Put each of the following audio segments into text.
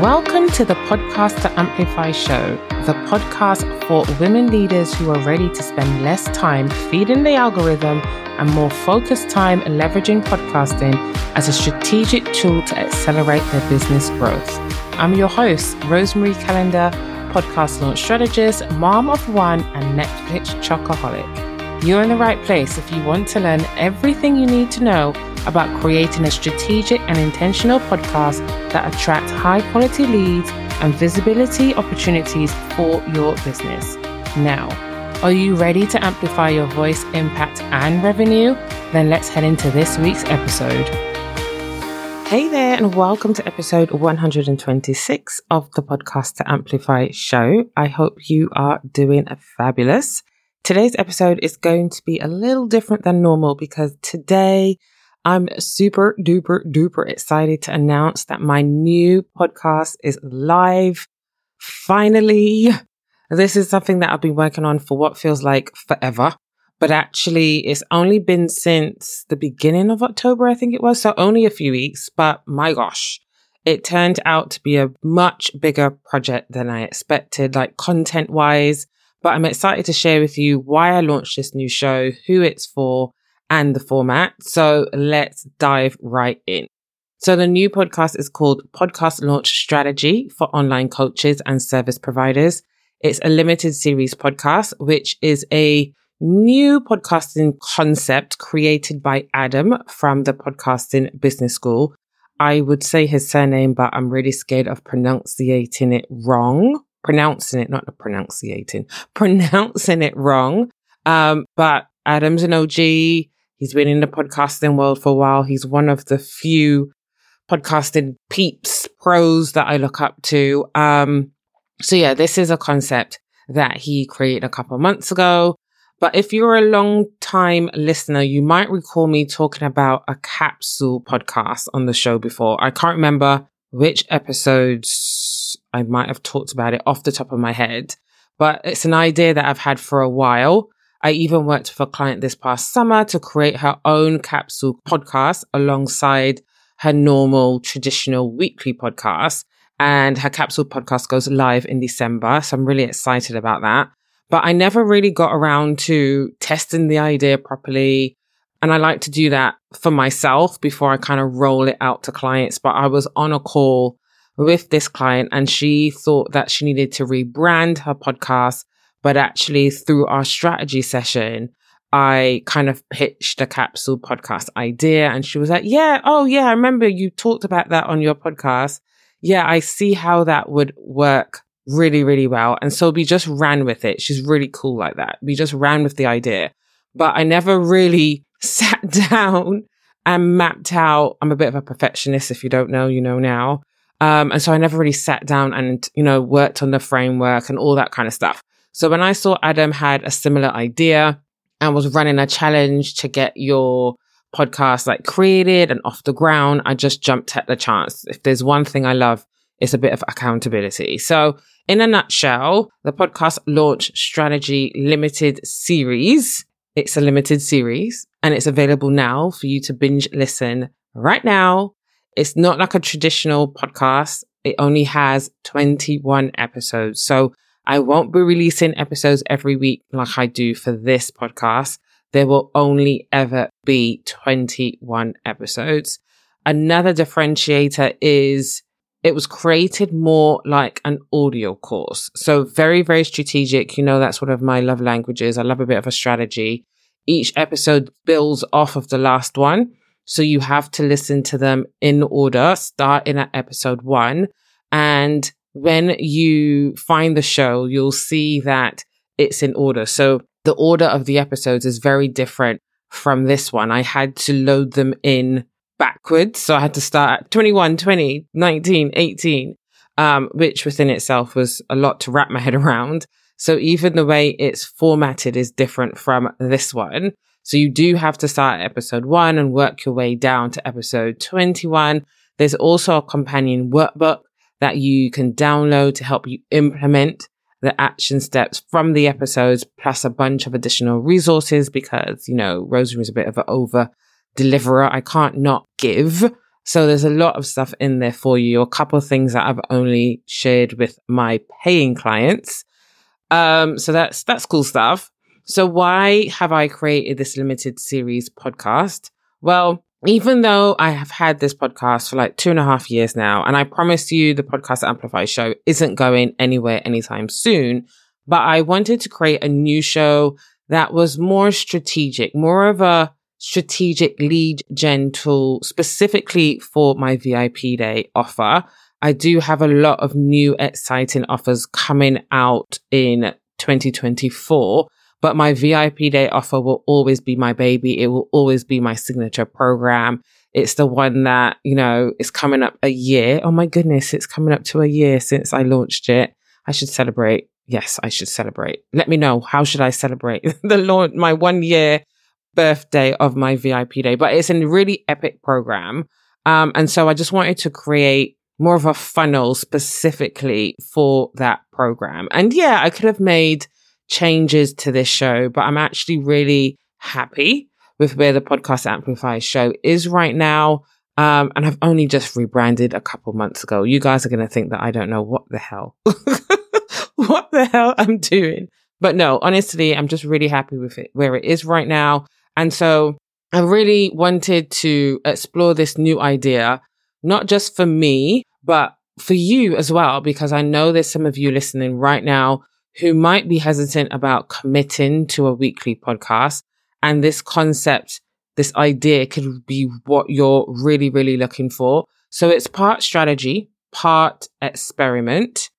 Welcome to the Podcast to Amplify show, the podcast for women leaders who are ready to spend less time feeding the algorithm and more focused time leveraging podcasting as a strategic tool to accelerate their business growth. I'm your host, Rosemary Calendar, podcast launch strategist, mom of one, and Netflix chocoholic. You're in the right place if you want to learn everything you need to know about creating a strategic and intentional podcast that attract high quality leads and visibility opportunities for your business. Now, are you ready to amplify your voice, impact, and revenue? Then let's head into this week's episode. Hey there, and welcome to episode 126 of the Podcast to Amplify show. I hope you are doing a fabulous. Today's episode is going to be a little different than normal because today I'm super duper duper excited to announce that my new podcast is live. Finally, this is something that I've been working on for what feels like forever, but actually it's only been since the beginning of October, I think it was. So only a few weeks, but my gosh, it turned out to be a much bigger project than I expected, like content wise. But I'm excited to share with you why I launched this new show, who it's for, and the format. So let's dive right in. So the new podcast is called Podcast Launch Strategy for Online Coaches and Service Providers. It's a limited series podcast, which is a new podcasting concept created by Adam from the Podcasting Business School. I would say his surname, but I'm really scared of pronouncing it wrong. Pronouncing it, not pronunciating, pronouncing it wrong. Um, but Adam's an OG. He's been in the podcasting world for a while. He's one of the few podcasting peeps, pros that I look up to. Um, so yeah, this is a concept that he created a couple months ago. But if you're a long time listener, you might recall me talking about a capsule podcast on the show before. I can't remember which episodes I might have talked about it off the top of my head, but it's an idea that I've had for a while. I even worked with a client this past summer to create her own capsule podcast alongside her normal traditional weekly podcast. And her capsule podcast goes live in December. So I'm really excited about that. But I never really got around to testing the idea properly. And I like to do that for myself before I kind of roll it out to clients. But I was on a call with this client and she thought that she needed to rebrand her podcast but actually, through our strategy session, I kind of pitched a capsule podcast idea. And she was like, Yeah, oh, yeah, I remember you talked about that on your podcast. Yeah, I see how that would work really, really well. And so we just ran with it. She's really cool like that. We just ran with the idea. But I never really sat down and mapped out. I'm a bit of a perfectionist. If you don't know, you know now. Um, and so I never really sat down and, you know, worked on the framework and all that kind of stuff. So when I saw Adam had a similar idea and was running a challenge to get your podcast like created and off the ground, I just jumped at the chance. If there's one thing I love, it's a bit of accountability. So in a nutshell, the podcast launch strategy limited series. It's a limited series and it's available now for you to binge listen right now. It's not like a traditional podcast. It only has 21 episodes. So I won't be releasing episodes every week like I do for this podcast. There will only ever be 21 episodes. Another differentiator is it was created more like an audio course. So very, very strategic. You know, that's one of my love languages. I love a bit of a strategy. Each episode builds off of the last one. So you have to listen to them in order, starting at episode one. And when you find the show, you'll see that it's in order. So the order of the episodes is very different from this one. I had to load them in backwards. So I had to start at 21, 20, 19, 18, um, which within itself was a lot to wrap my head around. So even the way it's formatted is different from this one. So you do have to start at episode one and work your way down to episode 21. There's also a companion workbook that you can download to help you implement the action steps from the episodes, plus a bunch of additional resources because, you know, Rosemary's a bit of an over deliverer. I can't not give So there's a lot of stuff in there for you. A couple of things that I've only shared with my paying clients. Um, so that's, that's cool stuff. So why have I created this limited series podcast? Well, even though I have had this podcast for like two and a half years now, and I promise you the podcast Amplify show isn't going anywhere anytime soon, but I wanted to create a new show that was more strategic, more of a strategic lead gen tool specifically for my VIP day offer. I do have a lot of new exciting offers coming out in 2024, but my VIP day offer will always be my baby. It will always be my signature program. It's the one that, you know, is coming up a year. Oh my goodness, it's coming up to a year since I launched it. I should celebrate. Yes, I should celebrate. Let me know. How should I celebrate the launch, my one year birthday of my VIP day, but it's a really epic program. Um, and so I just wanted to create more of a funnel specifically for that program. And yeah, I could have made changes to this show, but I'm actually really happy with where the podcast Amplify show is right now. Um, and I've only just rebranded a couple months ago. You guys are going to think that I don't know what the hell, what the hell I'm doing. But no, honestly, I'm just really happy with it where it is right now. And so I really wanted to explore this new idea, not just for me, but for you as well, because I know there's some of you listening right now who might be hesitant about committing to a weekly podcast. And this concept, this idea could be what you're really, really looking for. So it's part strategy, part experiment.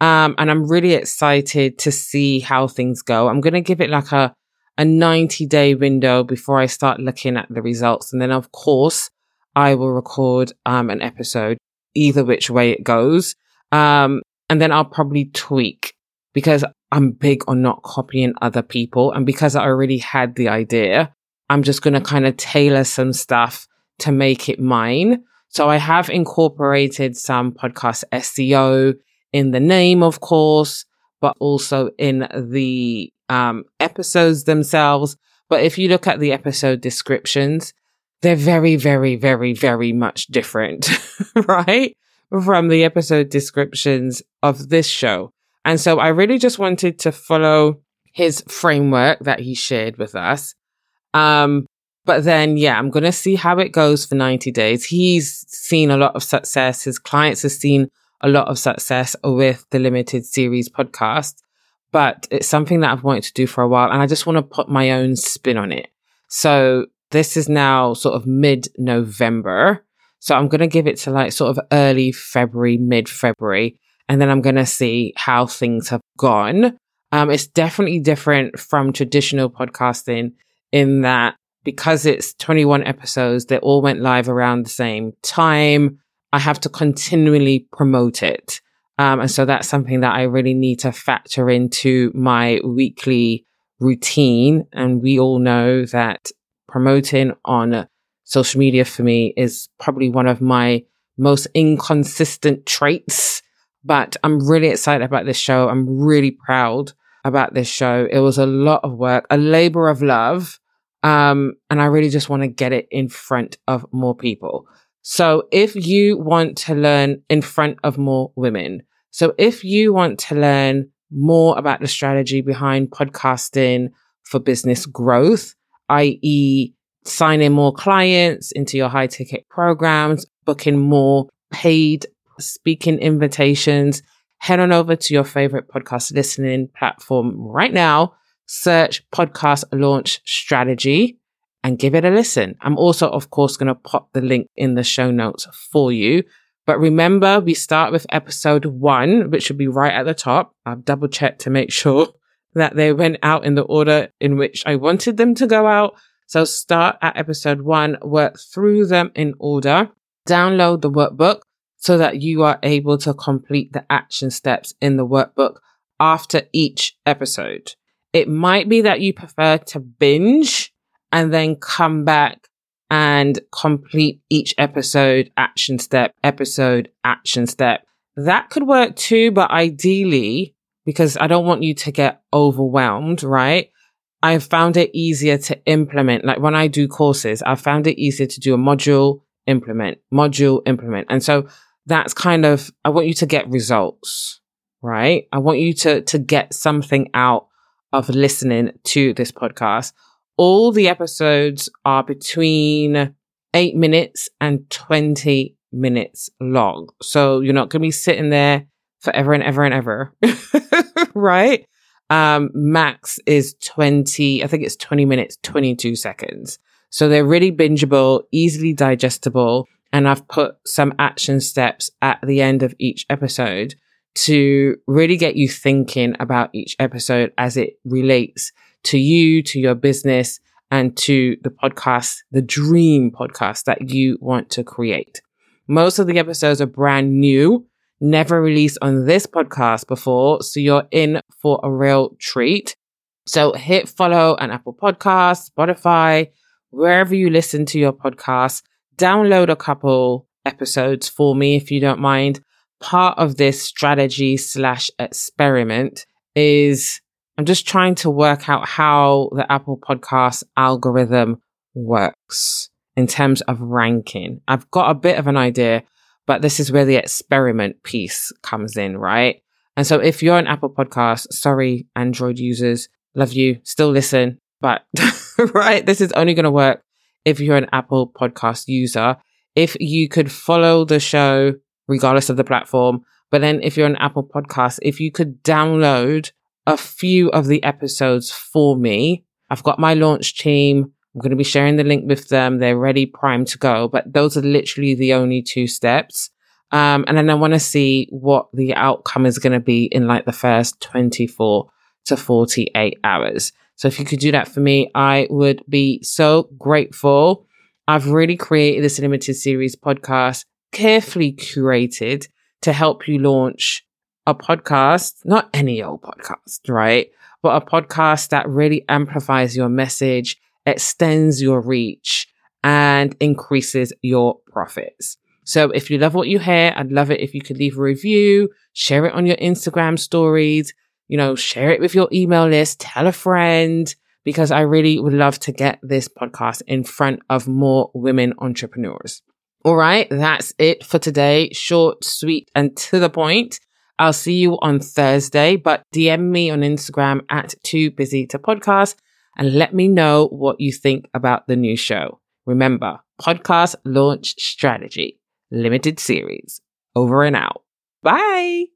Um, and I'm really excited to see how things go. I'm going to give it like a a 90 day window before I start looking at the results. And then, of course, I will record um, an episode, either which way it goes. Um, and then I'll probably tweak because I'm big on not copying other people. And because I already had the idea, I'm just going to kind of tailor some stuff to make it mine. So I have incorporated some podcast SEO in the name, of course, but also in the um, episodes themselves. But if you look at the episode descriptions, they're very, very, very, very much different, right? From the episode descriptions of this show. And so I really just wanted to follow his framework that he shared with us. Um, but then, yeah, I'm going to see how it goes for 90 days. He's seen a lot of success. His clients have seen a lot of success with the limited series podcast but it's something that I've wanted to do for a while and I just want to put my own spin on it. So this is now sort of mid November. So I'm going to give it to like sort of early February, mid February, and then I'm going to see how things have gone. Um, it's definitely different from traditional podcasting in that because it's 21 episodes, they all went live around the same time. I have to continually promote it. Um, and so that's something that I really need to factor into my weekly routine. And we all know that promoting on social media for me is probably one of my most inconsistent traits. But I'm really excited about this show. I'm really proud about this show. It was a lot of work, a labor of love. Um, and I really just want to get it in front of more people. So if you want to learn in front of more women, so if you want to learn more about the strategy behind podcasting for business growth, i.e. signing more clients into your high ticket programs, booking more paid speaking invitations, head on over to your favorite podcast listening platform right now, search podcast launch strategy and give it a listen. I'm also, of course, going to pop the link in the show notes for you. But remember, we start with episode one, which should be right at the top. I've double checked to make sure that they went out in the order in which I wanted them to go out. So start at episode one, work through them in order, download the workbook so that you are able to complete the action steps in the workbook after each episode. It might be that you prefer to binge and then come back and complete each episode action step, episode action step. That could work too, but ideally, because I don't want you to get overwhelmed, right? I've found it easier to implement. Like when I do courses, I found it easier to do a module implement, module, implement. And so that's kind of, I want you to get results, right? I want you to, to get something out of listening to this podcast. All the episodes are between eight minutes and 20 minutes long. So you're not going to be sitting there forever and ever and ever, right? Um, max is 20, I think it's 20 minutes, 22 seconds. So they're really bingeable, easily digestible. And I've put some action steps at the end of each episode to really get you thinking about each episode as it relates to you, to your business, and to the podcast, the dream podcast that you want to create. Most of the episodes are brand new, never released on this podcast before. So you're in for a real treat. So hit follow on Apple Podcasts, Spotify, wherever you listen to your podcast. Download a couple episodes for me if you don't mind. Part of this strategy slash experiment is I'm just trying to work out how the Apple Podcast algorithm works in terms of ranking. I've got a bit of an idea, but this is where the experiment piece comes in, right? And so if you're an Apple Podcast, sorry, Android users, love you, still listen, but right, this is only going to work if you're an Apple Podcast user. If you could follow the show regardless of the platform, but then if you're an Apple Podcast, if you could download a few of the episodes for me, I've got my launch team. I'm going to be sharing the link with them. They're ready, primed to go. But those are literally the only two steps. Um, and then I want to see what the outcome is going to be in like the first 24 to 48 hours. So if you could do that for me, I would be so grateful. I've really created this limited series podcast, carefully curated to help you launch a podcast, not any old podcast, right? But a podcast that really amplifies your message, extends your reach, and increases your profits. So if you love what you hear, I'd love it if you could leave a review, share it on your Instagram stories, you know, share it with your email list, tell a friend, because I really would love to get this podcast in front of more women entrepreneurs. All right. That's it for today. Short, sweet, and to the point. I'll see you on Thursday, but DM me on Instagram at too busy to podcast and let me know what you think about the new show. Remember, podcast launch strategy, limited series. Over and out. Bye.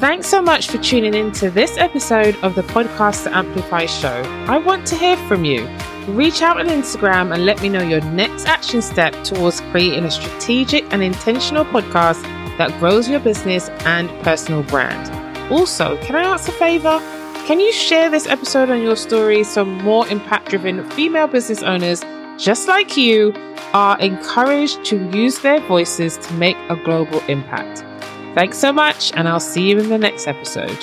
Thanks so much for tuning in to this episode of the Podcast to Amplify show. I want to hear from you. Reach out on Instagram and let me know your next action step towards creating a strategic and intentional podcast that grows your business and personal brand. Also, can I ask a favor? Can you share this episode on your story so more impact driven female business owners just like you are encouraged to use their voices to make a global impact? Thanks so much, and I'll see you in the next episode.